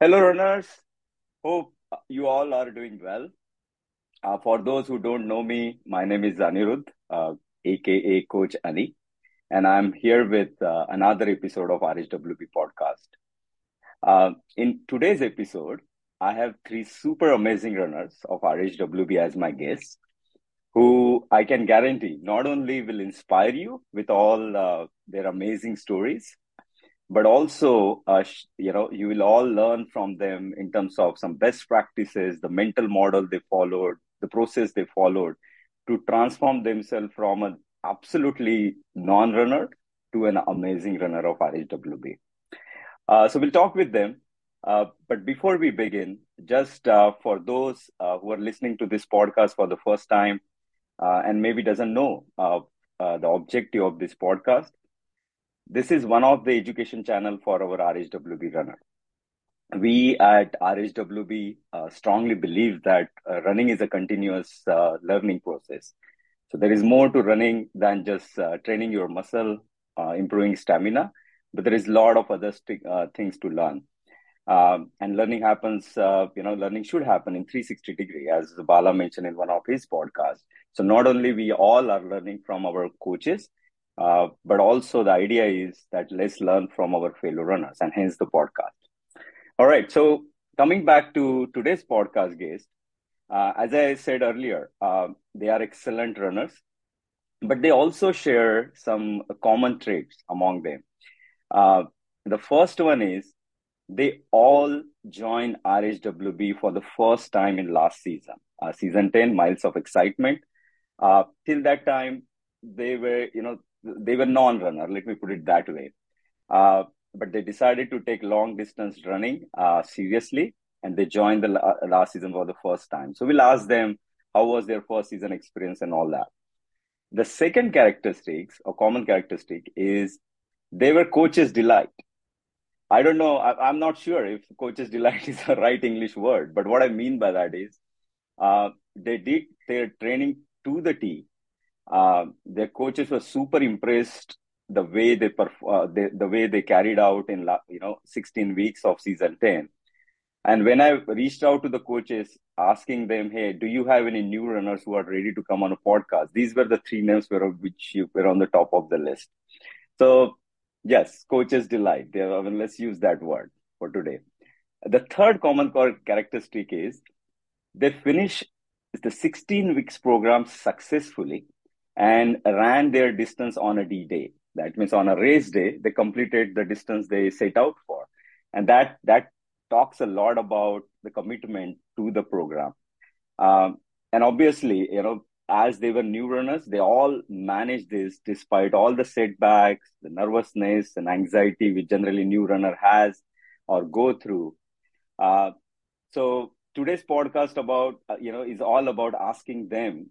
Hello, runners. Hope you all are doing well. Uh, for those who don't know me, my name is Anirudh, uh, aka Coach Ani, and I'm here with uh, another episode of RHWB podcast. Uh, in today's episode, I have three super amazing runners of RHWB as my guests, who I can guarantee not only will inspire you with all uh, their amazing stories, but also uh, you know you will all learn from them in terms of some best practices the mental model they followed the process they followed to transform themselves from an absolutely non-runner to an amazing runner of RHWB. Uh, so we'll talk with them. Uh, but before we begin, just uh, for those uh, who are listening to this podcast for the first time uh, and maybe doesn't know uh, the objective of this podcast, this is one of the education channel for our RHWB runner. We at RHWB uh, strongly believe that uh, running is a continuous uh, learning process. So there is more to running than just uh, training your muscle, uh, improving stamina, but there is a lot of other st- uh, things to learn. Um, and learning happens, you know, learning should happen in 360 degree, as Bala mentioned in one of his podcasts. So not only we all are learning from our coaches, uh, but also the idea is that let's learn from our fellow runners and hence the podcast. All right. So coming back to today's podcast guest, uh, as I said earlier, uh, they are excellent runners, but they also share some common traits among them. Uh, the first one is they all joined RHWB for the first time in last season, uh, season 10, Miles of Excitement. Till that time, they were, you know, they were non-runner. Let me put it that way. Uh, but they decided to take long distance running uh, seriously, and they joined the la- last season for the first time. So we'll ask them how was their first season experience and all that. The second characteristics or common characteristic is they were coaches' delight. I don't know. I, am not sure if coaches' delight is the right English word, but what I mean by that is uh, they did their training to the T uh, their coaches were super impressed the way they, perf- uh, the way they carried out in la- you know 16 weeks of season 10 and when i reached out to the coaches asking them hey do you have any new runners who are ready to come on a podcast? These were the three names were which were on the top of the list. So yes coaches delight. They, I mean, let's use that word for today. The third common characteristic is they finish the 16 weeks program successfully and ran their distance on a D day. That means on a race day, they completed the distance they set out for. And that, that talks a lot about the commitment to the program. Um, and obviously, you know, as they were new runners, they all managed this despite all the setbacks, the nervousness and anxiety which generally new runner has or go through. Uh, so today's podcast about, uh, you know, is all about asking them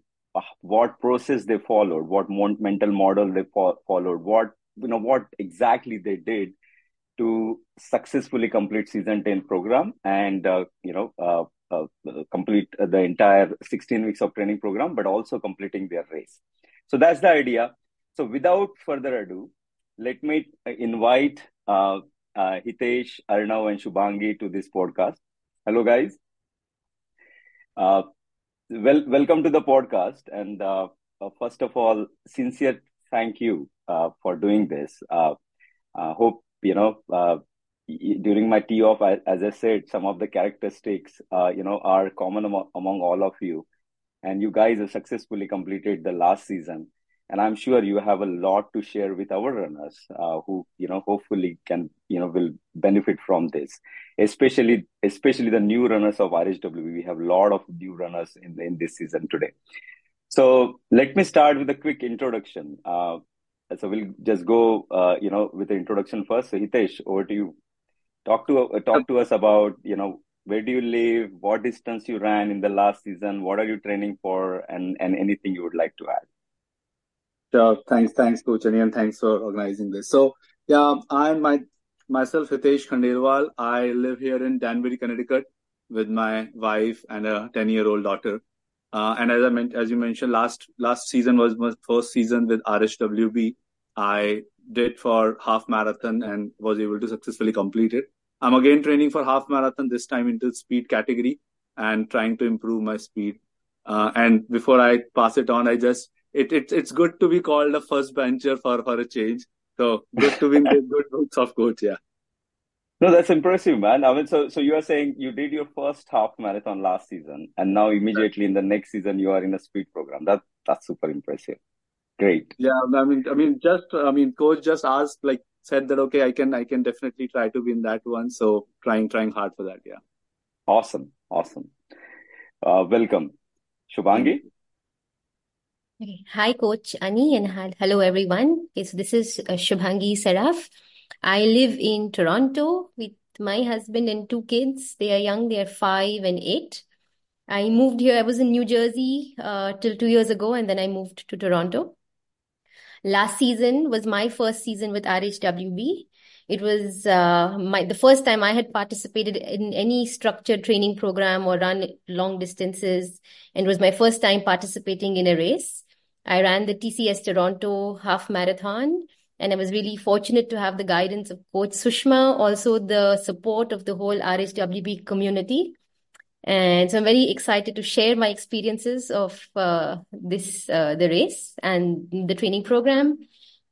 what process they followed, what mental model they fo- followed, what you know what exactly they did to successfully complete season 10 program and uh, you know uh, uh, complete the entire 16 weeks of training program but also completing their race. So that's the idea. So without further ado let me invite uh, uh, hitesh arnav and shubhangi to this podcast. Hello guys. Uh, well, welcome to the podcast. And uh, uh, first of all, sincere thank you uh, for doing this. Uh, hope you know uh, during my tee off, as I said, some of the characteristics uh, you know are common among all of you, and you guys have successfully completed the last season and i'm sure you have a lot to share with our runners uh, who you know hopefully can you know will benefit from this. Especially especially the new runners of rhw we have a lot of new runners in, in this season today. So let me start with a quick introduction. Uh, so we'll just go uh, you know with the introduction first. So hitesh over to you. Talk to uh, talk to us about you know where do you live? What distance you ran in the last season? What are you training for? And and anything you would like to add Sure. Thanks, thanks, Coach and thanks for organizing this. So, yeah, I'm my myself, Hitesh Khandelwal. I live here in Danbury, Connecticut, with my wife and a 10 year old daughter. Uh, and as I meant, as you mentioned, last last season was my first season with RHWB. I did for half marathon and was able to successfully complete it. I'm again training for half marathon this time into speed category and trying to improve my speed. Uh, and before I pass it on, I just it, it it's good to be called a first bencher for for a change. So good to be in the good books of coach. Yeah. No, that's impressive, man. I mean, so so you are saying you did your first half marathon last season, and now immediately in the next season you are in a speed program. That that's super impressive. Great. Yeah, I mean, I mean, just I mean, coach just asked, like, said that okay, I can I can definitely try to be in that one. So trying trying hard for that. Yeah. Awesome, awesome. Uh, welcome, Shubhangi. Hi, Coach Ani, and hello, everyone. Okay, so this is uh, Shubhangi Saraf. I live in Toronto with my husband and two kids. They are young, they are five and eight. I moved here, I was in New Jersey uh, till two years ago, and then I moved to Toronto. Last season was my first season with RHWB. It was uh, my the first time I had participated in any structured training program or run long distances, and was my first time participating in a race. I ran the TCS Toronto half marathon, and I was really fortunate to have the guidance of Coach Sushma, also the support of the whole RHWB community. And so I'm very excited to share my experiences of uh, this uh, the race and the training program.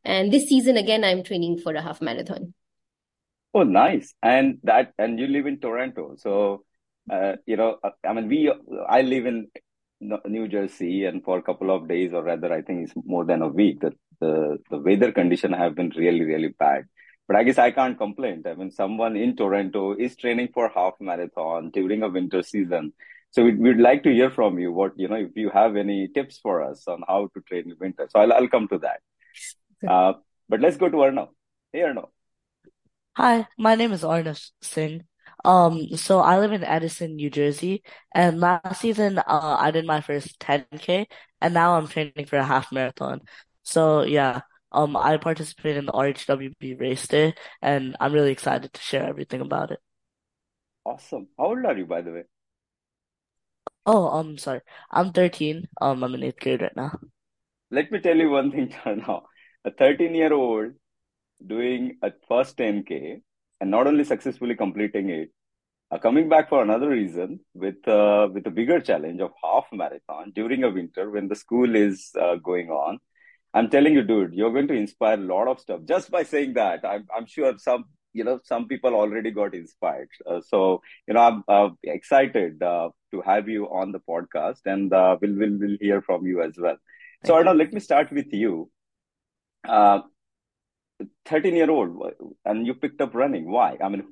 And this season again, I'm training for a half marathon. Oh, nice. And that, and you live in Toronto. So, uh, you know, I mean, we, I live in New Jersey and for a couple of days, or rather, I think it's more than a week, that the, the weather condition have been really, really bad. But I guess I can't complain. I mean, someone in Toronto is training for half marathon during a winter season. So we'd, we'd like to hear from you what, you know, if you have any tips for us on how to train in winter. So I'll, I'll come to that. Uh, but let's go to Arnav. Hey, Arnav. Hi, my name is Arnav Singh. Um, so I live in Edison, New Jersey, and last season, uh, I did my first 10K, and now I'm training for a half marathon. So yeah, um, I participated in the RHWB race day, and I'm really excited to share everything about it. Awesome. How old are you, by the way? Oh, I'm um, sorry. I'm 13. Um, I'm in eighth grade right now. Let me tell you one thing now. A 13 year old doing a first 10K and not only successfully completing it, uh, coming back for another reason with uh, with a bigger challenge of half marathon during a winter when the school is uh, going on. I'm telling you, dude, you're going to inspire a lot of stuff just by saying that. I'm I'm sure some you know some people already got inspired. Uh, so you know I'm uh, excited uh, to have you on the podcast, and we'll we'll we'll hear from you as well. Thank so Arnav, let me start with you. 13 year old and you picked up running. Why? I mean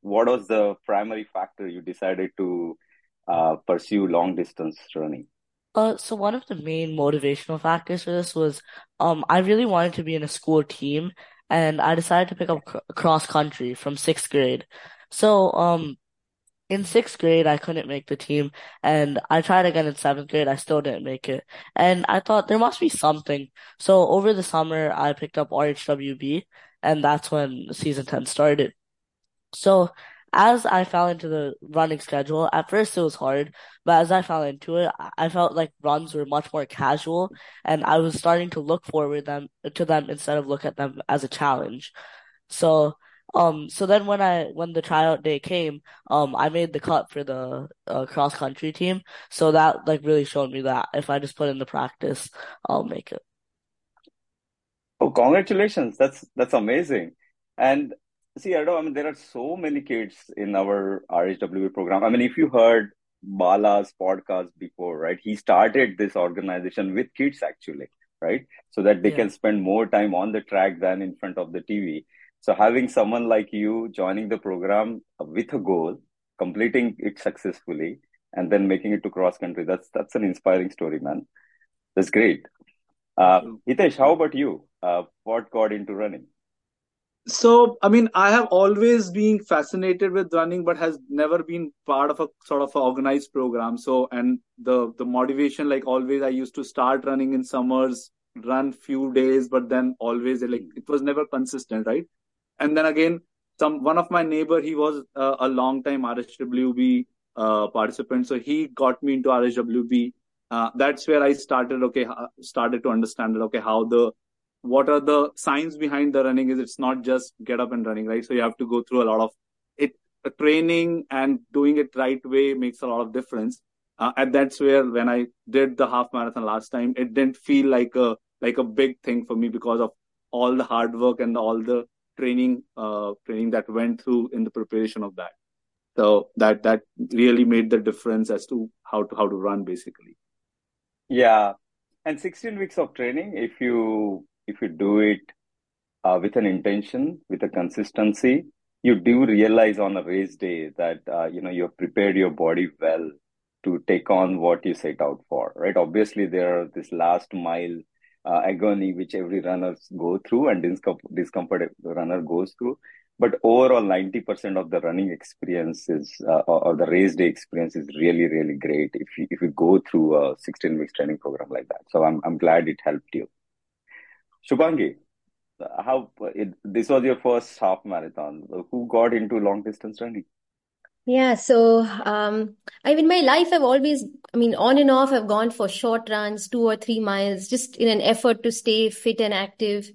what was the primary factor you decided to uh, pursue long distance running? Uh, so one of the main motivational factors for this was um I really wanted to be in a school team and I decided to pick up cr- cross country from sixth grade. So um in sixth grade, I couldn't make the team, and I tried again in seventh grade. I still didn't make it, and I thought there must be something. So over the summer, I picked up RHWB, and that's when season ten started. So as I fell into the running schedule, at first it was hard, but as I fell into it, I felt like runs were much more casual, and I was starting to look forward them to them instead of look at them as a challenge. So um, so then when I when the tryout day came, um, I made the cut for the uh, cross country team. So that like really showed me that if I just put in the practice, I'll make it. Oh, congratulations! That's that's amazing. And see, I know I mean there are so many kids in our RHWB program. I mean, if you heard Bala's podcast before, right? He started this organization with kids actually, right? So that they yeah. can spend more time on the track than in front of the TV. So having someone like you joining the program with a goal, completing it successfully, and then making it to cross country, that's that's an inspiring story, man. That's great. Uh, Hitesh, how about you? Uh, what got into running? So, I mean, I have always been fascinated with running, but has never been part of a sort of organized program. So, and the the motivation, like always, I used to start running in summers, run few days, but then always like it was never consistent, right? And then again some one of my neighbor he was uh, a long time RHWB uh, participant. So he got me into RHWB uh, that's where i started okay started to understand that okay how the what are the signs behind the running is it's not just get up and running right? So you have to go through a lot of it. Training and doing it right way makes a lot of difference. Uh, and that's where when I did the half marathon last time, it didn't feel like a like a big thing for me because of all the hard work and all the training uh, training that went through in the preparation of that. So that that really made the difference as to how to how to run basically. Yeah, and 16 weeks of training, if you if you do it uh, with an intention, with a consistency, you do realize on a race day that uh, you know you've prepared your body well to take on what you set out for. Right? Obviously, there are this last mile uh, agony which every runner go through and discomfort, runner goes through. But overall 90% of the running experience is uh, or the race day experience is really really great if you if you go through a 16 weeks training program like that. So i'm i'm glad it helped you. Shubhangi how it, this was your first half marathon. Who got into long distance running yeah, so um, I mean, my life I've always, I mean, on and off I've gone for short runs, two or three miles, just in an effort to stay fit and active.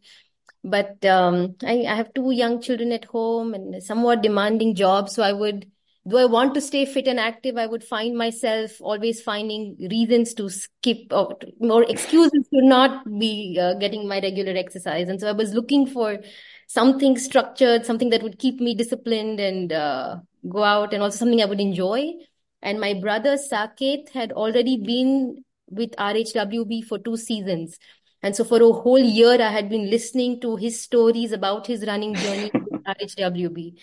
But um, I, I have two young children at home and a somewhat demanding job. So I would, do I want to stay fit and active? I would find myself always finding reasons to skip or more excuses to not be uh, getting my regular exercise. And so I was looking for something structured, something that would keep me disciplined and uh, go out, and also something I would enjoy. And my brother Saket had already been with RHWB for two seasons. And so for a whole year, I had been listening to his stories about his running journey with RHWB.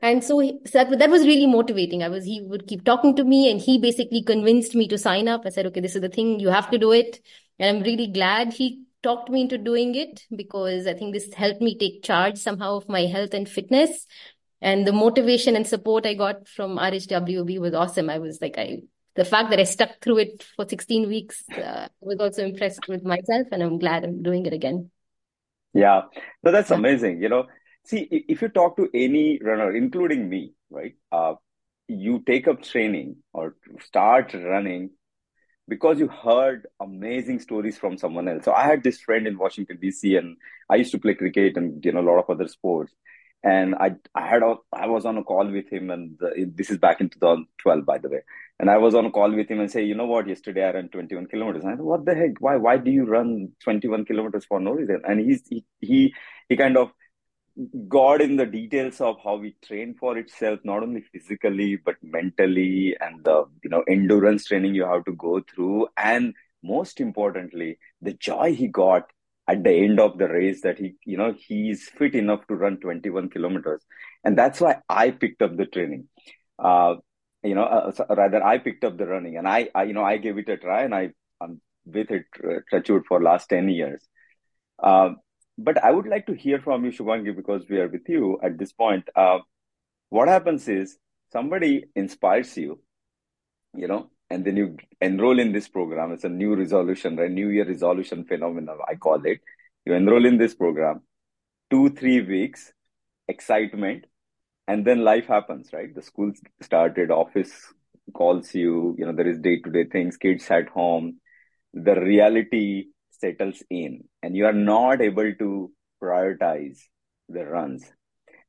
And so, that, that was really motivating. I was, he would keep talking to me and he basically convinced me to sign up. I said, okay, this is the thing. You have to do it. And I'm really glad he talked me into doing it because I think this helped me take charge somehow of my health and fitness. And the motivation and support I got from RHWB was awesome. I was like, I the fact that I stuck through it for 16 weeks uh, was also impressed with myself, and I'm glad I'm doing it again. Yeah, so that's amazing. You know, see, if you talk to any runner, including me, right, uh, you take up training or start running because you heard amazing stories from someone else. So I had this friend in Washington D.C. and I used to play cricket and you know a lot of other sports. And I I had a, I was on a call with him, and the, this is back in 2012, by the way. And I was on a call with him and say, you know what, yesterday I ran 21 kilometers. And I said, what the heck? Why, why do you run 21 kilometers for no reason? And he's, he, he, he kind of got in the details of how we train for itself, not only physically, but mentally and the, you know, endurance training you have to go through. And most importantly, the joy he got at the end of the race that he, you know, he's fit enough to run 21 kilometers. And that's why I picked up the training. Uh, you know, uh, rather I picked up the running and I, I, you know, I gave it a try and I, I'm with it, uh, for last 10 years. Uh, but I would like to hear from you, Shubhangi, because we are with you at this point. Uh, what happens is somebody inspires you, you know, and then you enroll in this program. It's a new resolution, right? New Year resolution phenomenon, I call it. You enroll in this program, two, three weeks, excitement, and then life happens right the school started office calls you you know there is day to day things kids at home the reality settles in and you are not able to prioritize the runs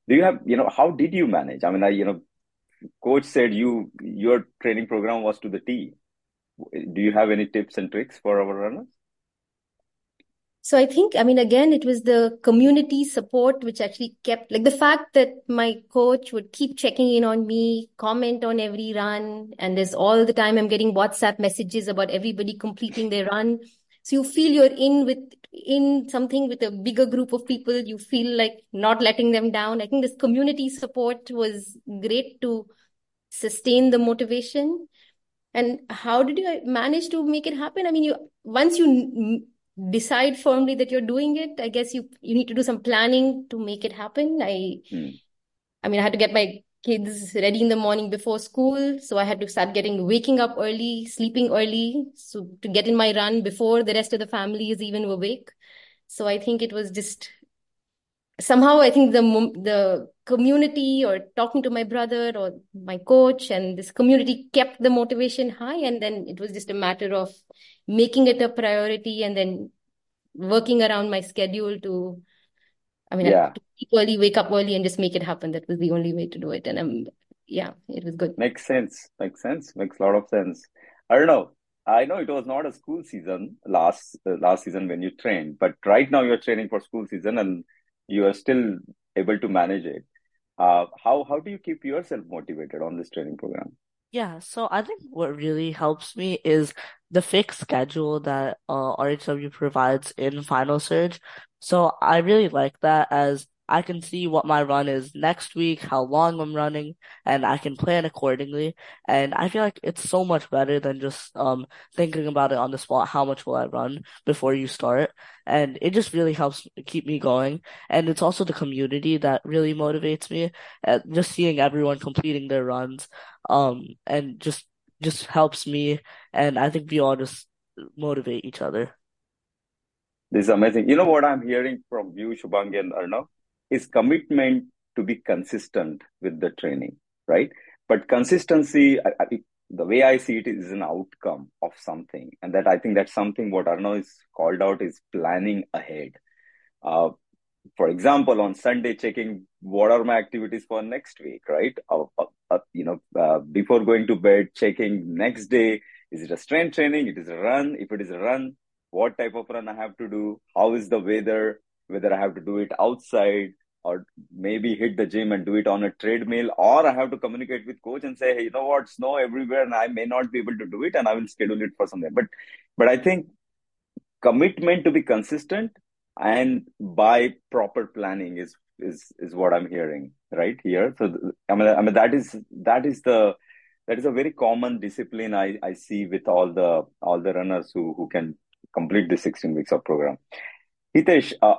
do you have you know how did you manage i mean i you know coach said you your training program was to the t do you have any tips and tricks for our runners so I think, I mean, again, it was the community support which actually kept, like the fact that my coach would keep checking in on me, comment on every run, and there's all the time I'm getting WhatsApp messages about everybody completing their run. So you feel you're in with, in something with a bigger group of people. You feel like not letting them down. I think this community support was great to sustain the motivation. And how did you manage to make it happen? I mean, you, once you decide firmly that you're doing it i guess you you need to do some planning to make it happen i mm. i mean i had to get my kids ready in the morning before school. So i had to start getting waking up early sleeping early so to get in my run before the rest of the family is even awake. So i think it was just somehow i think the the community or talking to my brother or my coach and this community kept the motivation high. And then it was just a matter of making it a priority and then working around my schedule to i mean yeah. to sleep early, wake up early, and just make it happen. That was the only way to do it. And um, yeah, it was good. Makes sense. Makes sense. Makes a lot of sense. I don't know. I know it was not a school season last uh, last season when you trained, but right now you're training for school season and you are still able to manage it. Uh, how how do you keep yourself motivated on this training program? Yeah, so I think what really helps me is the fixed schedule that uh, RHW provides in Final Surge. So I really like that as I can see what my run is next week, how long I'm running, and I can plan accordingly. And I feel like it's so much better than just um thinking about it on the spot. How much will I run before you start? And it just really helps keep me going. And it's also the community that really motivates me. Uh, just seeing everyone completing their runs, um, and just just helps me. And I think we all just motivate each other. This is amazing. You know what I'm hearing from you, Shubhangi and Arnav? Is commitment to be consistent with the training, right? But consistency, I, I, the way I see it is an outcome of something. And that I think that's something what Arnav is called out is planning ahead. Uh, for example, on Sunday, checking what are my activities for next week, right? Uh, uh, uh you know, uh, before going to bed, checking next day, is it a strength training? It is a run. If it is a run, what type of run I have to do? How is the weather? Whether I have to do it outside, or maybe hit the gym and do it on a treadmill or i have to communicate with coach and say hey you know what? Snow everywhere and i may not be able to do it and i will schedule it for something but but i think commitment to be consistent and by proper planning is is is what i'm hearing right here. So i mean i mean that is that is the that is a very common discipline i i see with all the all the runners who who can complete the 16 weeks of program. Hitesh uh,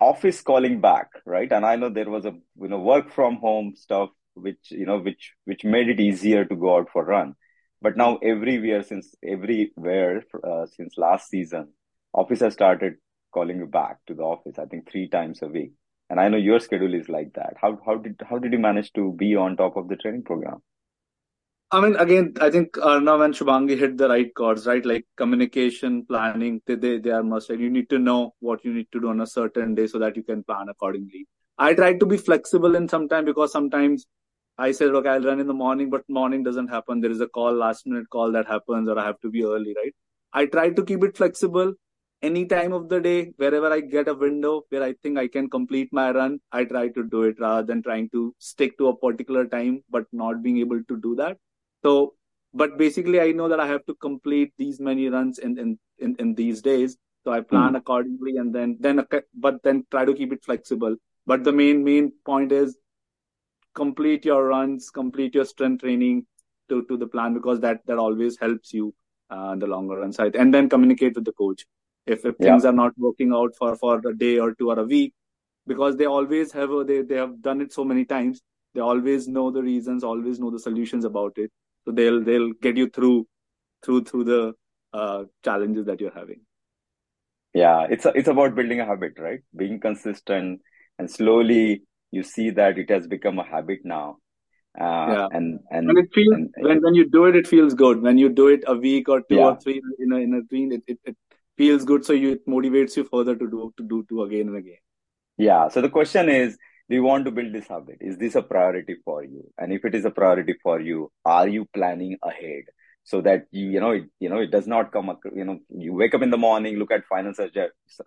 office calling back, right? And I know there was a you know work from home stuff which you know which which made it easier to go out for run. But now everywhere since everywhere uh, since last season, office has started calling you back to the office. I think three times a week. And I know your schedule is like that. How how did how did you manage to be on top of the training program? I mean, again, I think Arnav and Shubhangi hit the right chords, right? Like communication, planning, they, they, are must. And you need to know what you need to do on a certain day so that you can plan accordingly. I try to be flexible in some time because sometimes I said, okay, I'll run in the morning, but morning doesn't happen. There is a call, last minute call that happens, or I have to be early, right? I try to keep it flexible any time of the day, wherever I get a window where I think I can complete my run, I try to do it rather than trying to stick to a particular time, but not being able to do that. So, but basically, I know that I have to complete these many runs in in in, in these days. So I plan mm. accordingly, and then then but then try to keep it flexible. But the main main point is complete your runs, complete your strength training to to the plan because that that always helps you uh, in the longer run side. And then communicate with the coach if if yeah. things are not working out for for a day or two or a week because they always have they they have done it so many times they always know the reasons always know the solutions about it so they'll they'll get you through through through the uh, challenges that you're having. Yeah it's a, it's about building a habit right? Being consistent and slowly you see that it has become a habit now. Uh, yeah. and and, and it feels and, when, when you do it it feels good. When you do it a week or two yeah. or three in a in a dream it, it, it feels good. So you it motivates you further to do to do to again and again. Yeah. So the question is do you want to build this habit. Is this a priority for you? And if it is a priority for you are you planning ahead so that you you know it, you know it does not come you know you wake up in the morning look at final surge,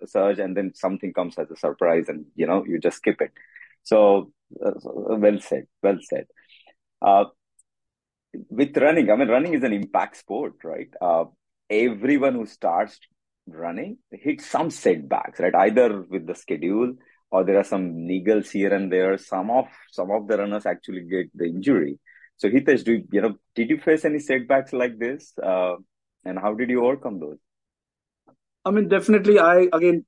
search and then something comes as a surprise and you know you just skip it. So uh, well said well said. Uh, with running i mean running is an impact sport right? Uh, everyone who starts running hits some setbacks right? Either with the schedule or there are some niggles here and there. Some of some of the runners actually get the injury. So Hitesh, do you know did you face any setbacks like this, uh, and how did you overcome those? I mean, definitely. I again,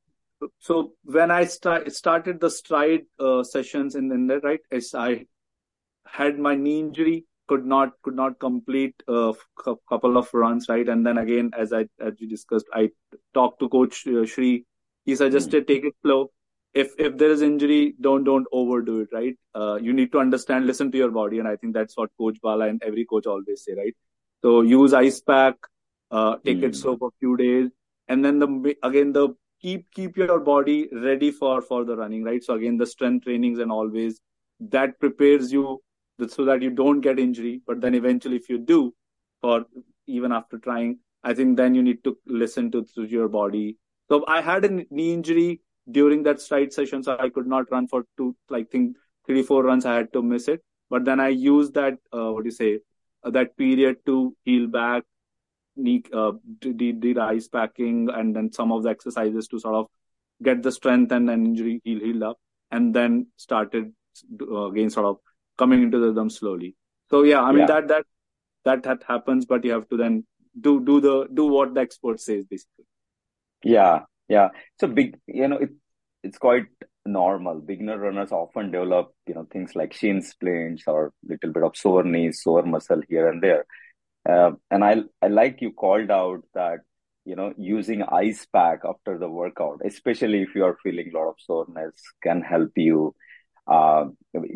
so when I start, started the stride uh, sessions in, in there, right? As I had my knee injury, could not could not complete a couple of runs, right? And then again, as I as we discussed, I talked to Coach uh, Shri. He suggested mm. take it slow if if there is injury, don't don't overdo it, right? Uh, you need to understand, listen to your body, and I think that's what Coach Bala and every coach always say, right? So use ice pack, uh, take mm. it slow for a few days, and then the again the keep keep your body ready for for the running, right? So again, the strength trainings and always that prepares you so that you don't get injury. But then eventually, if you do, or even after trying, I think then you need to listen to, to your body. So I had a knee injury during that stride session, so I could not run for two, like think three four runs. I had to miss it. But then I used that uh, what do you say uh, that period to heal back, knee, uh, did, the ice packing, and then some of the exercises to sort of get the strength and then injury heal healed up, and then started uh, again sort of coming into the rhythm slowly. So yeah, I mean yeah. that that that that happens, but you have to then do do the do what the expert says basically. Yeah, yeah. So big, you know, it it's quite normal. Beginner runners often develop, you know, things like shin splints or little bit of sore knees, sore muscle here and there. Uh, and I I like you called out that you know using ice pack after the workout, especially if you are feeling a lot of soreness, can help you uh,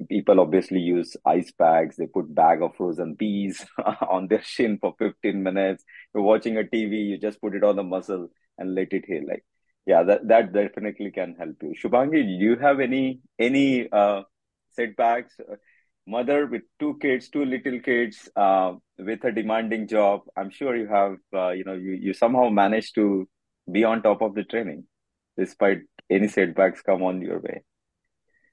people obviously use ice bags. They put bag of frozen peas on their shin for 15 minutes. You're watching a TV, you just put it on the muscle and let it heal. Like, yeah, that, that definitely can help you. Shubhangi, do you have any, any, uh, setbacks? Mother with two kids, two little kids, uh, with a demanding job. I'm sure you have, uh, you know, you, you somehow managed to be on top of the training despite any setbacks come on your way.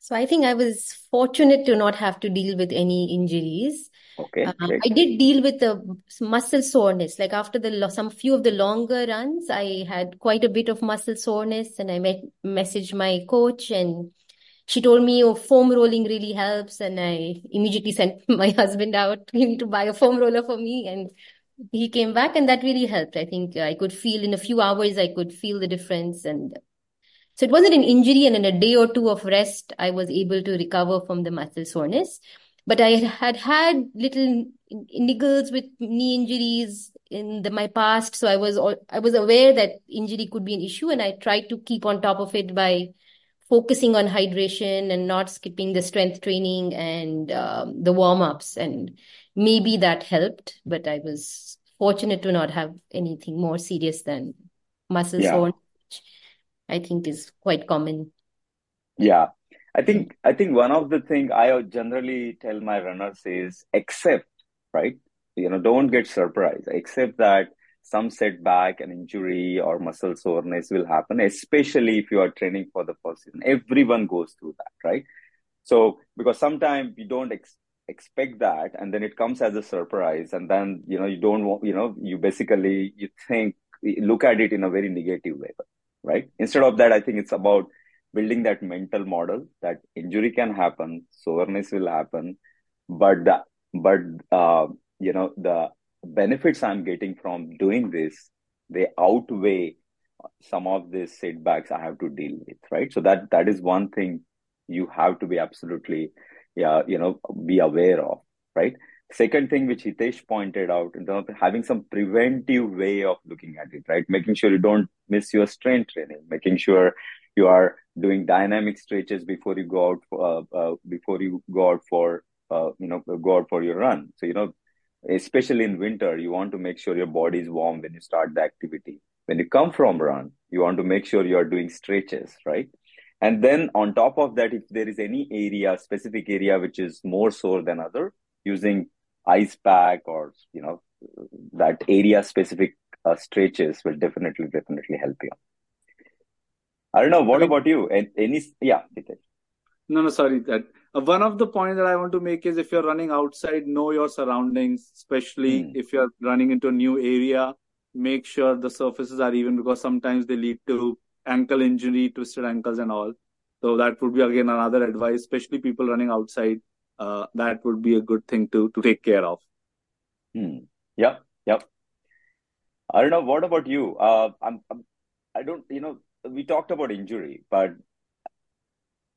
So I think I was fortunate to not have to deal with any injuries. Okay. Uh, I did deal with the muscle soreness. Like after the some few of the longer runs, I had quite a bit of muscle soreness, and I met messaged my coach, and she told me, "Oh, foam rolling really helps." And I immediately sent my husband out to buy a foam roller for me, and he came back, and that really helped. I think I could feel in a few hours, I could feel the difference, and so it wasn't an injury, and in a day or two of rest, I was able to recover from the muscle soreness. But I had had little niggles with knee injuries in the, my past, so I was I was aware that injury could be an issue, and I tried to keep on top of it by focusing on hydration and not skipping the strength training and um, the warm ups, and maybe that helped. But I was fortunate to not have anything more serious than muscle yeah. soreness I think is quite common. Yeah. I think I think one of the thing I generally tell my runners is accept, right? You know, don't get surprised. Accept that some setback, an injury or muscle soreness will happen, especially if you are training for the first season. Everyone goes through that, right? So because sometimes you don't ex- expect that, and then it comes as a surprise, and then you know you don't want, you know, you basically you think look at it in a very negative way right? Instead of that, I think it's about building that mental model that injury can happen, soreness will happen, but the, but uh, you know the benefits I'm getting from doing this they outweigh some of these setbacks I have to deal with, right? So that that is one thing you have to be absolutely, yeah, you know, be aware of, right? Second thing, which Hitesh pointed out, in terms of having some preventive way of looking at it, right? Making sure you don't miss your strength training, making sure you are doing dynamic stretches before you go out for, uh, uh, before you go out for uh, you know go out for your run. So you know, especially in winter, you want to make sure your body is warm when you start the activity. When you come from run, you want to make sure you are doing stretches, right? And then on top of that, if there is any area, specific area which is more sore than other, using ice pack or you know that area specific uh, stretches will definitely definitely help you i don't know what about you any yeah no no sorry that uh, one of the points that i want to make is if you're running outside know your surroundings especially mm. if you're running into a new area make sure the surfaces are even because sometimes they lead to ankle injury twisted ankles and all so that would be again another advice especially people running outside uh, that would be a good thing to to take care of. Hmm. Yep. Yep. I don't know. What about you? Uh, I'm, I'm. I don't. You know, we talked about injury, but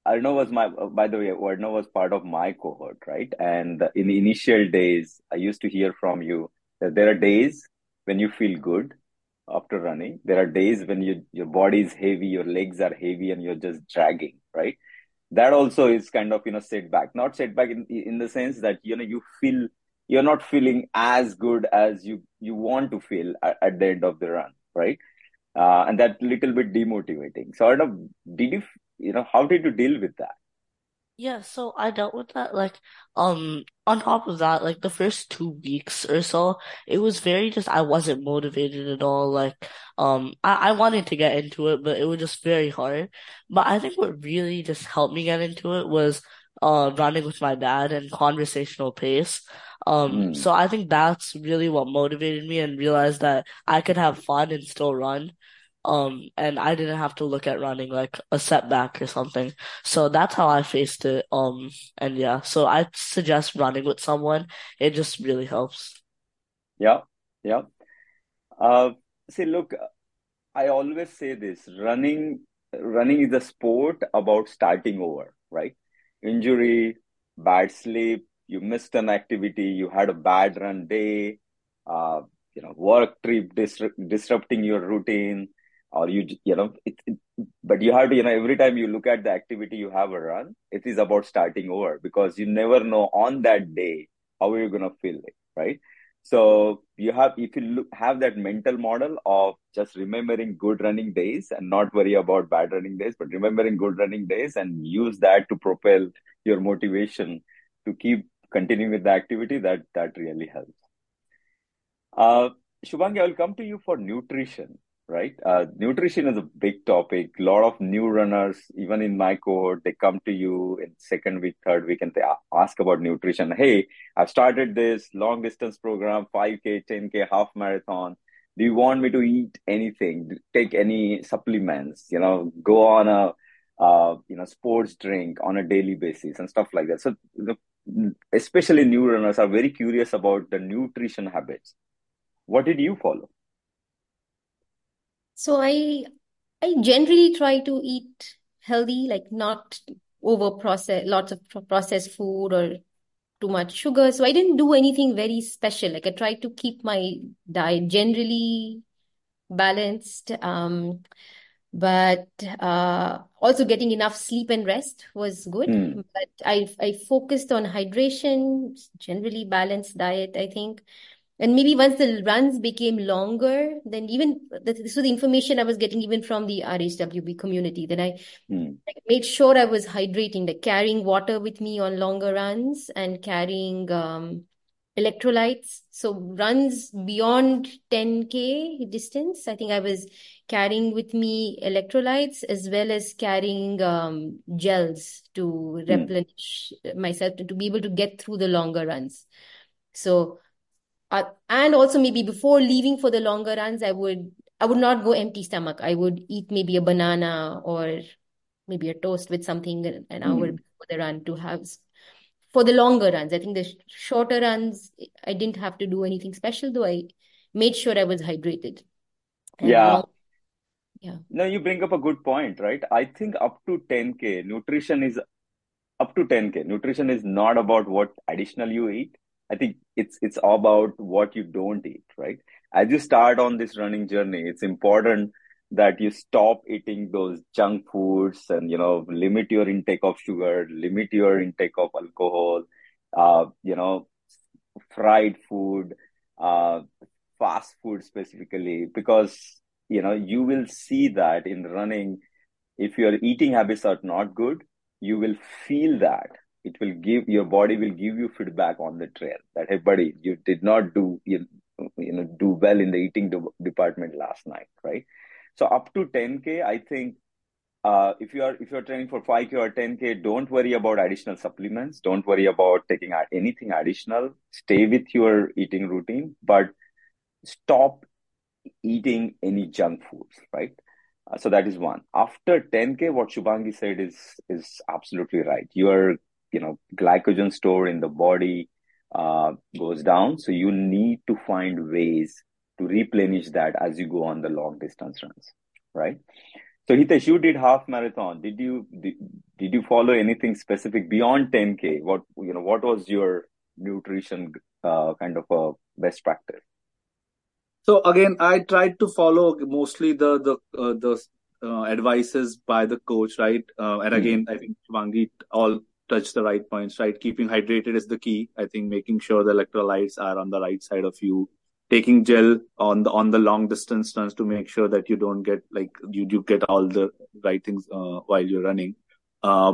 Arnav was my. Uh, by the way, Arnav was part of my cohort, right? And in the initial days, I used to hear from you that there are days when you feel good after running. There are days when you your body is heavy, your legs are heavy, and you're just dragging, right? that also is kind of you know setback not setback in in the sense that you know you feel you're not feeling as good as you you want to feel at, at the end of the run right uh, and that little bit demotivating. So I don't know, did you, you know, how did you deal with that? Yeah, so I dealt with that like um on top of that, like the first two weeks or so, it was very just I wasn't motivated at all. Like um I, I wanted to get into it, but it was just very hard. But I think what really just helped me get into it was uh running with my dad and conversational pace. Um Mm, so I think that's really what motivated me and realized that I could have fun and still run. Um, and I didn't have to look at running like a setback or something. So that's how I faced it. Um, and yeah, so I suggest running with someone. It just really helps. yeah, yeah. Uh, see, look, I always say this, running, running is a sport about starting over, right? Injury, bad sleep, you missed an activity, you had a bad run day, uh, you know, work trip disrupt, disrupting your routine, or you, you know, it, it, but you have to, you know, every time you look at the activity you have a run, it is about starting over because you never know on that day how you're going to feel it, right? So you have, if you look, have that mental model of just remembering good running days and not worry about bad running days, but remembering good running days and use that to propel your motivation to keep continuing with the activity, that that really helps. Uh, Shubhangi, I will come to you for nutrition, right? Uh, nutrition is a big topic. A lot of new runners, even in my cohort, they come to you in second week, third week, and they ask about nutrition. Hey, I've started this long distance program, 5K, 10K, half marathon. Do you want me to eat anything? Take any supplements? You know, go on a uh, you know sports drink on a daily basis and stuff like that. So the, especially new runners are very curious about the nutrition habits what did you follow? So I I generally try to eat healthy, like not over process lots of processed food or too much sugar. So I didn't do anything very special. Like I tried to keep my diet generally balanced. Um, but uh, also getting enough sleep and rest was good. Hmm. But I I focused on hydration, generally balanced diet, I think. And maybe once the runs became longer, then even this was the information I was getting even from the RHWB community that I Hmm. made sure I was hydrating, like carrying water with me on longer runs and carrying um, electrolytes. So runs beyond 10K distance, I think I was carrying with me electrolytes as well as carrying um, gels to Hmm. replenish myself to, to be able to get through the longer runs. So uh, and also maybe before leaving for the longer runs, I would I would not go empty stomach. I would eat maybe a banana or maybe a toast with something an hour Hmm. before the run to have for the longer runs. I think the sh- shorter runs, I didn't have to do anything special, though I made sure I was hydrated. And Yeah. long, yeah. No, you bring up a good point, right? I think up to 10K, nutrition is up to 10K. Nutrition is not about what additional you eat. I think it's it's all about what you don't eat, right? As you start on this running journey, it's important that you stop eating those junk foods and you know limit your intake of sugar, limit your intake of alcohol, uh, you know, fried food, uh, fast food specifically, because you know you will see that in running, if your eating habits are not good, you will feel that it will give your body will give you feedback on the trail that hey buddy you did not do you, you know do well in the eating de- department last night right? So up to 10k i think uh, if you are if you're training for 5k or 10k don't worry about additional supplements. Don't worry about taking anything additional. Stay with your eating routine but stop eating any junk foods right? Uh, so that is one. After 10k what shubhangi said is is absolutely right. Your you know glycogen store in the body uh, goes down. So you need to find ways to replenish that as you go on the long distance runs right? So hitesh you did half marathon. Did you did, did you follow anything specific beyond 10k what you know what was your nutrition uh, kind of a best practice? So again, I tried to follow mostly the the uh, the uh, advices by the coach, right? Uh, and Hmm. again, I think Shubhangi all touched the right points, right? Keeping hydrated is the key. I think making sure the electrolytes are on the right side of you, taking gel on the on the long distance runs to make sure that you don't get like you you get all the right things uh, while you're running. Uh,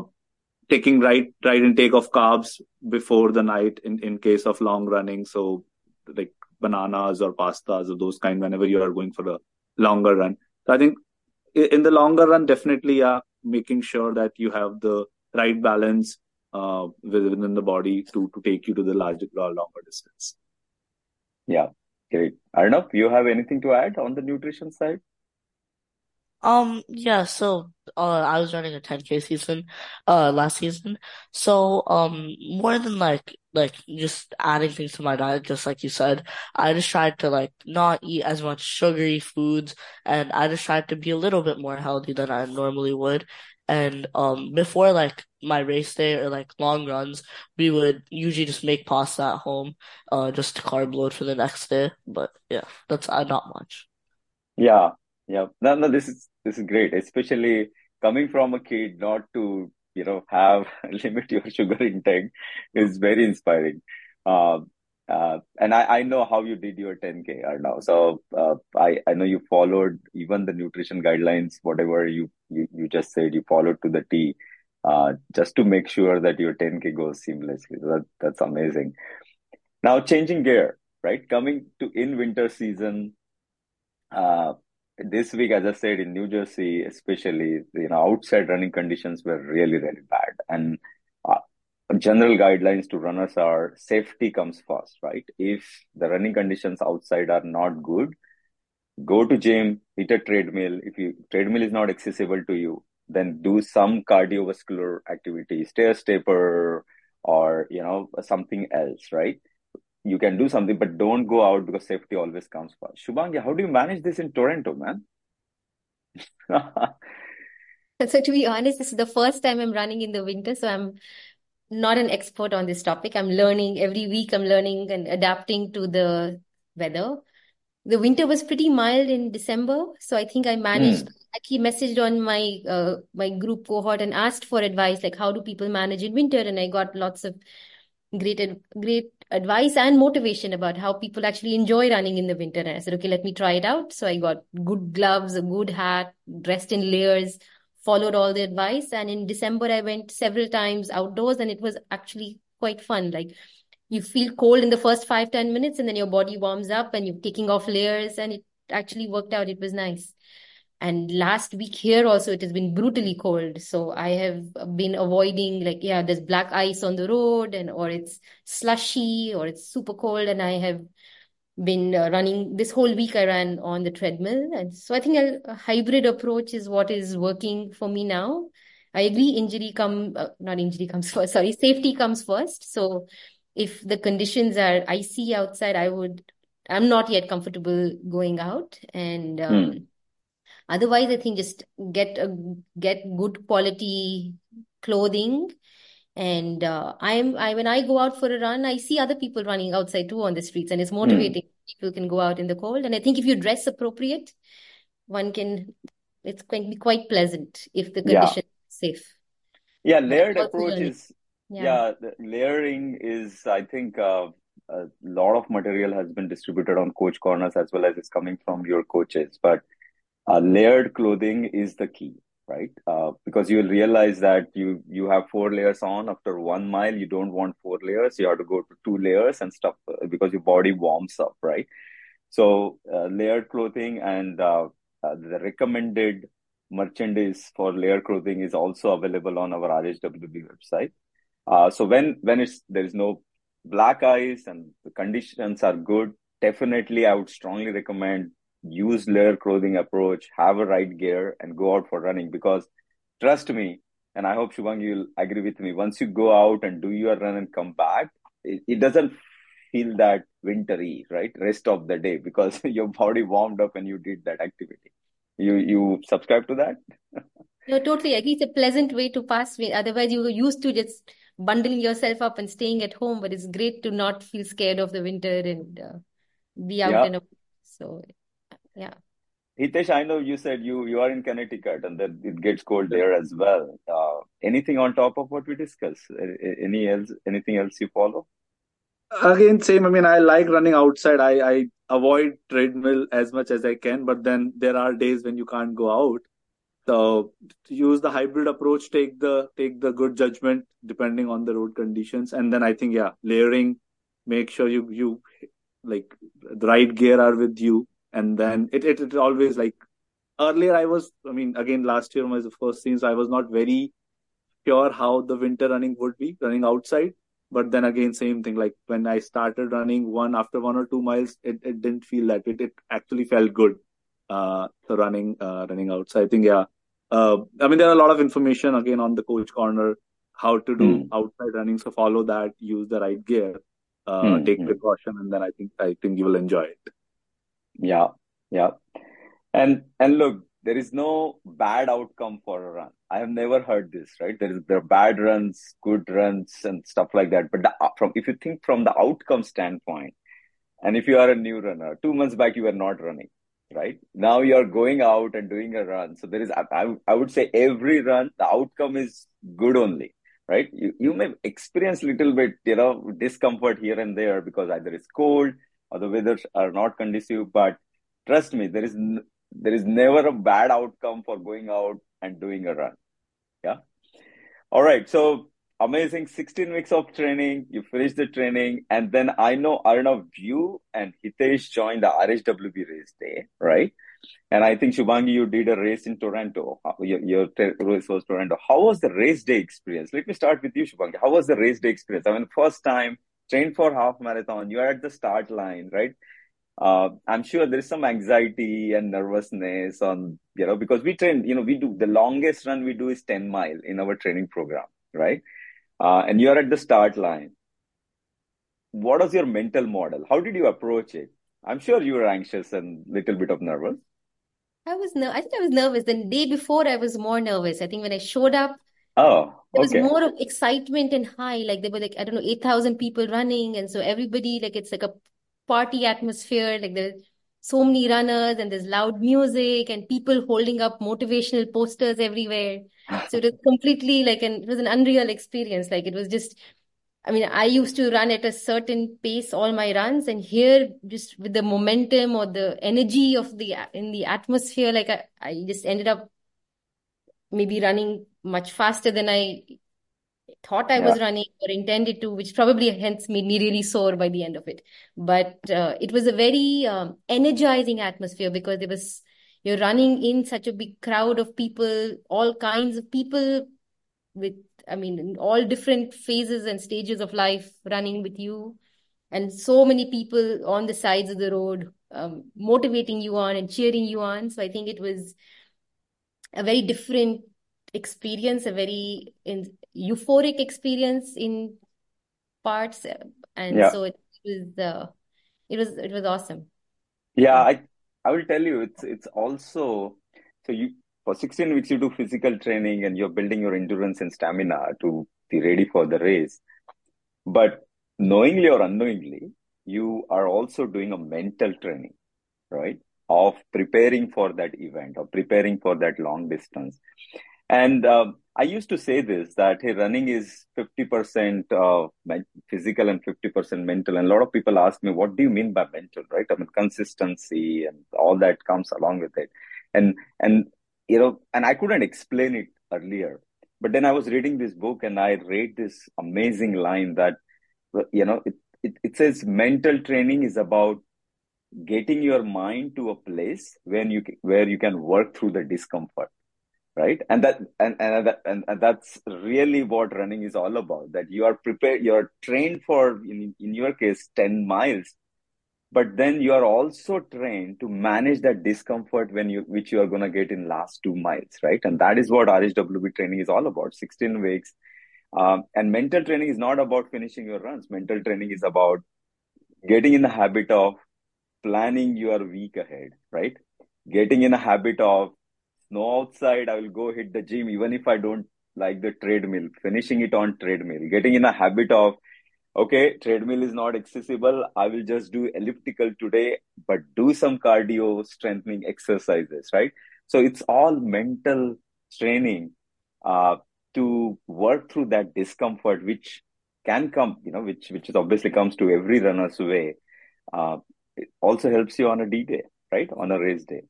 taking right right intake of carbs before the night in in case of long running. So like bananas or pastas or those kind whenever you are going for a longer run. So I think in the longer run, definitely, yeah, making sure that you have the right balance uh, within the body to to take you to the larger longer distance. Yeah, great. Arnav, you have anything to add on the nutrition side? Um, yeah, so uh I was running a 10K season uh last season. So um more than like like just adding things to my diet, just like you said, I just tried to like not eat as much sugary foods and I just tried to be a little bit more healthy than I normally would. And um before like my race day or like long runs, we would usually just make pasta at home, uh just to carb load for the next day. But yeah, that's uh, not much. Yeah, yeah. No, no, this is this is great, especially coming from a kid not to, you know, have limit your sugar intake is very inspiring. Uh, uh, and I, I know how you did your 10K right now. So uh, I, I know you followed even the nutrition guidelines, whatever you, you, you just said, you followed to the T, uh, just to make sure that your 10K goes seamlessly. That, that's amazing. Now changing gear, right? Coming to in winter season, uh, this week, as I said, in New Jersey, especially, you know, outside running conditions were really, really bad. And general guidelines to runners are safety comes first, right? If the running conditions outside are not good, go to gym, hit a treadmill. If you treadmill is not accessible to you, then do some cardiovascular activity, stair stepper, or you know something else, right? you can do something, but don't go out because safety always comes first. Shubhangi, how do you manage this in Toronto, man? so to be honest, this is the first time I'm running in the winter, so I'm not an expert on this topic. I'm learning every week. I'm learning and adapting to the weather. The winter was pretty mild in December, so I think I managed. Mm. I actually messaged on my uh, my group cohort and asked for advice, like how do people manage in winter, and I got lots of great great advice and motivation about how people actually enjoy running in the winter. And I said, okay, let me try it out. So I got good gloves, a good hat, dressed in layers, followed all the advice. And in December, I went several times outdoors and it was actually quite fun. Like you feel cold in the first five ten minutes and then your body warms up and you're taking off layers and it actually worked out. It was nice. And last week here also, it has been brutally cold. So I have been avoiding like, yeah, there's black ice on the road and, or it's slushy or it's super cold. And I have been uh, running this whole week. I ran on the treadmill. And so I think a, a hybrid approach is what is working for me now. I agree injury come, uh, not injury comes first, sorry, safety comes first. So if the conditions are icy outside, I would, I'm not yet comfortable going out and, um, mm Otherwise, I think just get a get good quality clothing. And uh, I'm I when I go out for a run, I see other people running outside too on the streets, and it's motivating. Mm. People can go out in the cold, and I think if you dress appropriate, one can. It's going to be quite pleasant if the condition yeah. is safe. Yeah, layered approach is yeah. yeah layering is I think uh, a lot of material has been distributed on coach corners as well as it's coming from your coaches, but uh, layered clothing is the key right? Uh, because you will realize that you you have four layers on. After one mile you don't want four layers. You have to go to two layers and stuff uh, because your body warms up right? So uh, layered clothing and uh, uh, the recommended merchandise for layered clothing is also available on our RHWB website. So when when it's there is no black ice and the conditions are good definitely i would strongly recommend use layer clothing approach, have a right gear, and go out for running. Because trust me, and I hope Shubhang you'll agree with me. Once you go out and do your run and come back, it, it doesn't feel that wintry, right? Rest of the day because your body warmed up and you did that activity. You you subscribe to that? no, totally agree. It's a pleasant way to pass. Otherwise, you were used to just bundling yourself up and staying at home. But it's great to not feel scared of the winter and uh, be out yeah. and about. So yeah. Hitesh, I know you said you you are in Connecticut and that it gets cold there as well. Uh, anything on top of what we discussed? Any else? Anything else you follow? Again, same. I mean, I like running outside. I I avoid treadmill as much as I can, but then there are days when you can't go out. So use the hybrid approach, take the take the good judgment depending on the road conditions, and then I think yeah, layering, make sure you you like the right gear are with you, and then it it, it always like earlier I was I mean again last year was the first season, so I was not very sure how the winter running would be running outside. But then again, same thing. Like when I started running one after one or two miles, it, it didn't feel that it, it actually felt good. Uh, so running, uh, running out. So I think, yeah, uh, I mean, there are a lot of information again on the coach corner, how to do mm. outside running. So follow that, use the right gear, uh, mm. take mm. precaution, and then I think, I think you will enjoy it. Yeah. Yeah. And, and look, there is no bad outcome for a run. I have never heard this, right? There is there are bad runs, good runs, and stuff like that. But the, uh, from if you think from the outcome standpoint, and if you are a new runner, two months back you were not running, right? Now you are going out and doing a run. So there is, I, I would say, every run the outcome is good only, right? You you may experience little bit, you know, discomfort here and there because either it's cold or the weathers are not conducive, but trust me, there is there is never a bad outcome for going out and doing a run. Yeah. All right. So amazing 16 weeks of training. You finished the training. And then I know Arnav, you and Hitesh joined the RHWB race day, right? And I think Shubhangi, you did a race in Toronto. Your, your race was Toronto. How was the race day experience? Let me start with you, Shubhangi. How was the race day experience? I mean, first time trained for half marathon. You are at the start line, right? uh, I'm sure there is some anxiety and nervousness on, you know, because we train, you know, we do the longest run we do is 10 mile in our training program, right? Uh, and you're at the start line. What was your mental model? How did you approach it? I'm sure you were anxious and little bit of nervous. I was no, I think I was nervous. The day before, I was more nervous. I think when I showed up, oh, there was more of excitement and high. Like there were like I don't know, eight thousand people running, and so everybody like it's like a party atmosphere. Like there's so many runners and there's loud music and people holding up motivational posters everywhere. So it was completely like an it was an unreal experience. Like it was just I mean, I used to run at a certain pace all my runs, and here, just with the momentum or the energy of the in the atmosphere, like I, I just ended up maybe running much faster than I thought I yeah. was running or intended to, which probably hence made me really sore by the end of it. But uh, it was a very um, energizing atmosphere because there was you're running in such a big crowd of people, all kinds of people with, I mean, all different phases and stages of life running with you, and so many people on the sides of the road um, motivating you on and cheering you on. So I think it was a very different experience, a very in, euphoric experience in parts, and yeah. so it was uh, it was it was awesome. Yeah, I I will tell you, it's it's also so you for 16 weeks you do physical training and you're building your endurance and stamina to be ready for the race, but knowingly or unknowingly, you are also doing a mental training, right? Of preparing for that event or preparing for that long distance. And um, I used to say this that hey, running is 50% uh, physical and 50% mental. And a lot of people ask me, what do you mean by mental, right? I mean, consistency and all that comes along with it. And, and, you know, and I couldn't explain it earlier. But then I was reading this book and I read this amazing line that, you know, it, it, it says mental training is about getting your mind to a place when you, where you can work through the discomfort right? And that and and, and and that's really what running is all about that you are prepared you're trained for in, in your case 10 miles but then you are also trained to manage that discomfort when you which you are going to get in last two miles right? And that is what rhwb training is all about 16 weeks. Um, and mental training is not about finishing your runs. Mental training is about getting in the habit of planning your week ahead right? Getting in a habit of snow outside, I will go hit the gym even if I don't like the treadmill, finishing it on treadmill, getting in a habit of, okay, treadmill is not accessible. I will just do elliptical today, but do some cardio strengthening exercises, right? So it's all mental training uh, to work through that discomfort, which can come, you know, which which obviously comes to every runner's way. Uh, it also helps you on a D day, right? On a race day.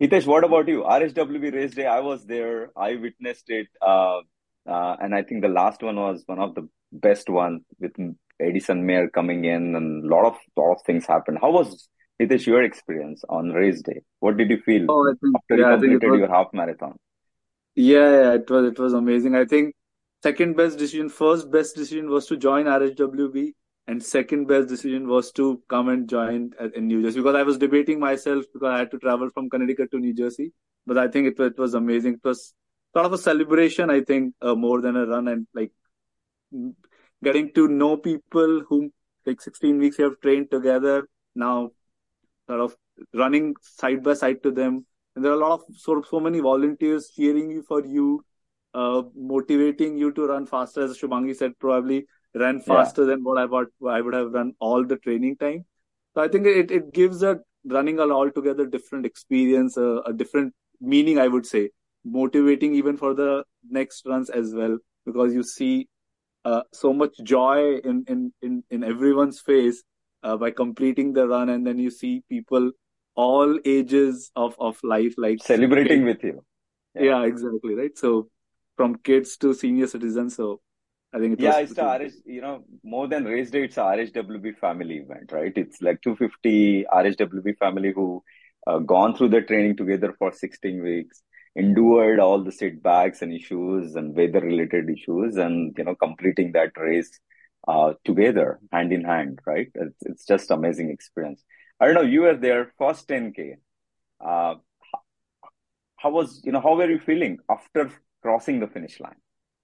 Hitesh, what about you? RHWB race day, I was there. I witnessed it. Uh, uh, and I think the last one was one of the best one with Edison mayor coming in and a lot of, lot of things happened. How was Hitesh your experience on race day? What did you feel Oh, I think after you yeah, think completed was your half marathon? yeah, yeah, it was it was amazing. I think second best decision, first best decision was to join RHWB, and second best decision was to come and join in New Jersey because I was debating myself because I had to travel from Connecticut to New Jersey. But I think it was, it was amazing. It was sort of a celebration, I think, uh, more than a run, and like getting to know people whom like 16 weeks you have trained together now sort of running side by side to them. And there are a lot of sort of so many volunteers cheering you for you, uh, motivating you to run faster. As Shubhangi said, probably ran Yeah. faster than what I would I would have run all the training time. So I think it it gives a running an altogether different experience, a, a different meaning, I would say, motivating even for the next runs as well, because you see uh, so much joy in in in in everyone's face uh, by completing the run, and then you see people all ages of of life, like Celebrating with you. Yeah. Yeah, exactly, right. So from kids to senior citizens. So I think it Yeah, it's was RH, you know, more than race day, it's a RHWB family event, right? It's like 250 RHWB family who uh, gone through the training together for 16 weeks, endured all the setbacks and issues and weather related issues, and you know, completing that race uh, together, hand in hand, right? It's, it's just amazing experience. Arnav, you were there first 10K. Uh, how was, you know, how were you feeling after crossing the finish line?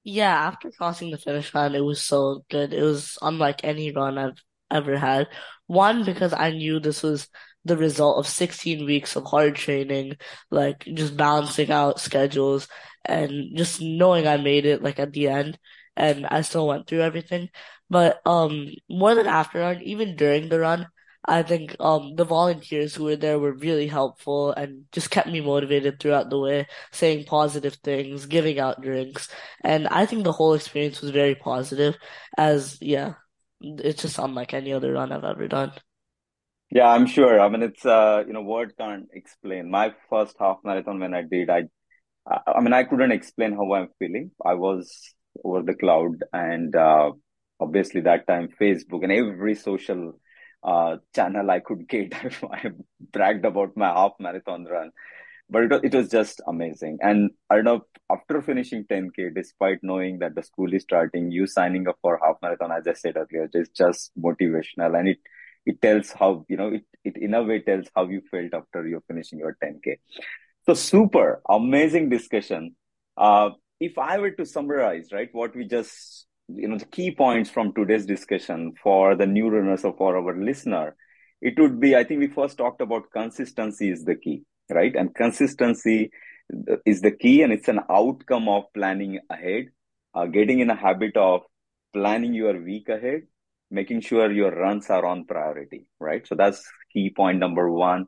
Yeah, after crossing the finish line, it was so good. It was unlike any run I've ever had. One, because I knew this was the result of 16 weeks of hard training, like just balancing out schedules and just knowing I made it like at the end and I still went through everything. But um more than after run, even during the run, I think um the volunteers who were there were really helpful and just kept me motivated throughout the way, saying positive things, giving out drinks. And I think the whole experience was very positive as, yeah, it's just unlike any other run I've ever done. Yeah, I'm sure. I mean, it's uh, you know, words can't explain. My first half marathon when I did, I, I mean, I couldn't explain how I'm feeling. I was over the cloud, and uh, obviously that time Facebook and every social uh channel I could get, I bragged about my half marathon run. But it was, it was just amazing. And Arnav, after finishing 10K, despite knowing that the school is starting, you signing up for half marathon, as I said earlier, is just motivational. And it, it tells how, you know, it, it in a way tells how you felt after you're finishing your 10K. So super, amazing discussion. Uh, if I were to summarize, right, what we just, you know, the key points from today's discussion for the new runners or for our listener, it would be, I think we first talked about consistency is the key right? And consistency is the key, and it's an outcome of planning ahead, uh, getting in a habit of planning your week ahead, making sure your runs are on priority, right? So that's key point number one.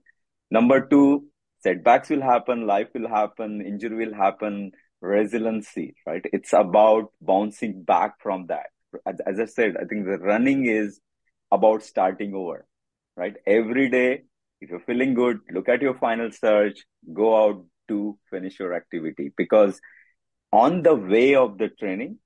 Number two, setbacks will happen, life will happen, injury will happen, resiliency, right? It's about bouncing back from that. As, I said, I think the running is about starting over, right? Every day, if you're feeling good, look at your final surge, go out to finish your activity because on the way of the training,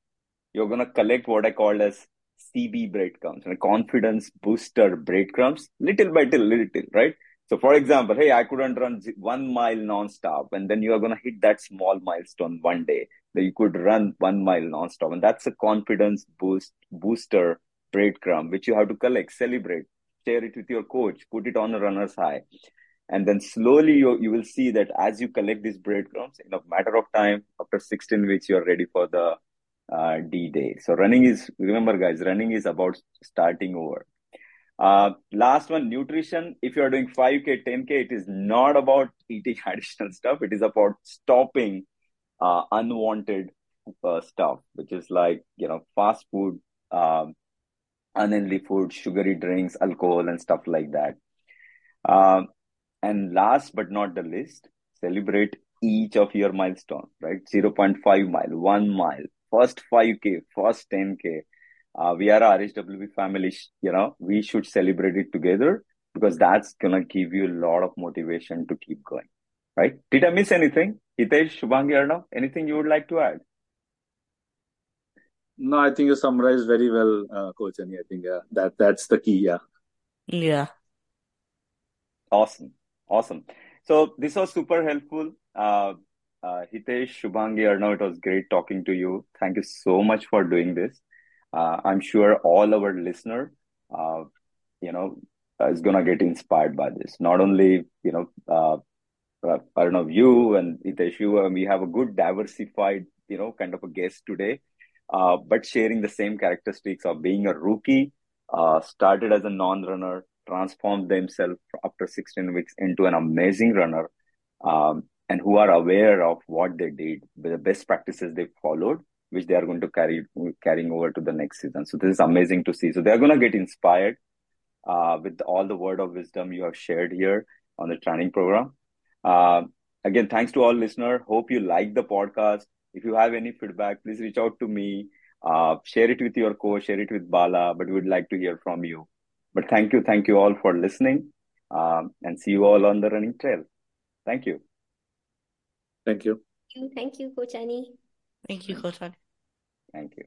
you're going to collect what I call as CB breadcrumbs and confidence booster breadcrumbs, little by little, little, right? So, for example, hey, I couldn't run one mile nonstop, and then you are going to hit that small milestone one day that you could run one mile nonstop, and that's a confidence boost booster breadcrumb which you have to collect, celebrate, share it with your coach, put it on a runner's high. And then slowly you, you will see that as you collect these breadcrumbs, in a matter of time, after 16 weeks, you're ready for the uh, D day. So running is, remember guys, running is about starting over. Uh, last one, nutrition. If you're doing 5K, 10K, it is not about eating additional stuff. It is about stopping uh, unwanted uh, stuff, which is like, you know, fast food, um, unhealthy food, sugary drinks, alcohol, and stuff like that. Um, and last but not the least, celebrate each of your milestones, right? 0.5 mile, one mile, first 5K, first 10K. Uh, we are a RHWB family. You know, we should celebrate it together because that's gonna give you a lot of motivation to keep going. Right? Did I miss anything? Hitesh, Shubhangi, Arnav, anything you would like to add? No, I think you summarized very well, uh, Coach Ani. I think yeah, that that's the key. Yeah. Yeah. Awesome. Awesome. So this was super helpful. Uh, uh, Hitesh, Shubhangi, Arnav, it was great talking to you. Thank you so much for doing this. Uh, I'm sure all our listener, uh, you know, is gonna get inspired by this. Not only, you know, uh, uh, I don't know, you and Hitesh, you, we have a good diversified, you know, kind of a guest today, uh, but sharing the same characteristics of being a rookie, uh, started as a non-runner, transformed themselves after 16 weeks into an amazing runner, um, and who are aware of what they did, the best practices they followed, which they are going to carry carrying over to the next season. So this is amazing to see. So they're going to get inspired uh, with all the word of wisdom you have shared here on the training program. Uh, again, thanks to all listener. Hope you like the podcast. If you have any feedback, please reach out to me. Uh, share it with your coach, share it with Bala, but we'd like to hear from you. But thank you, thank you all for listening, um, and see you all on the running trail. Thank you. Thank you. Thank you, Coach Ani. Thank you, Coach Ani. Thank you.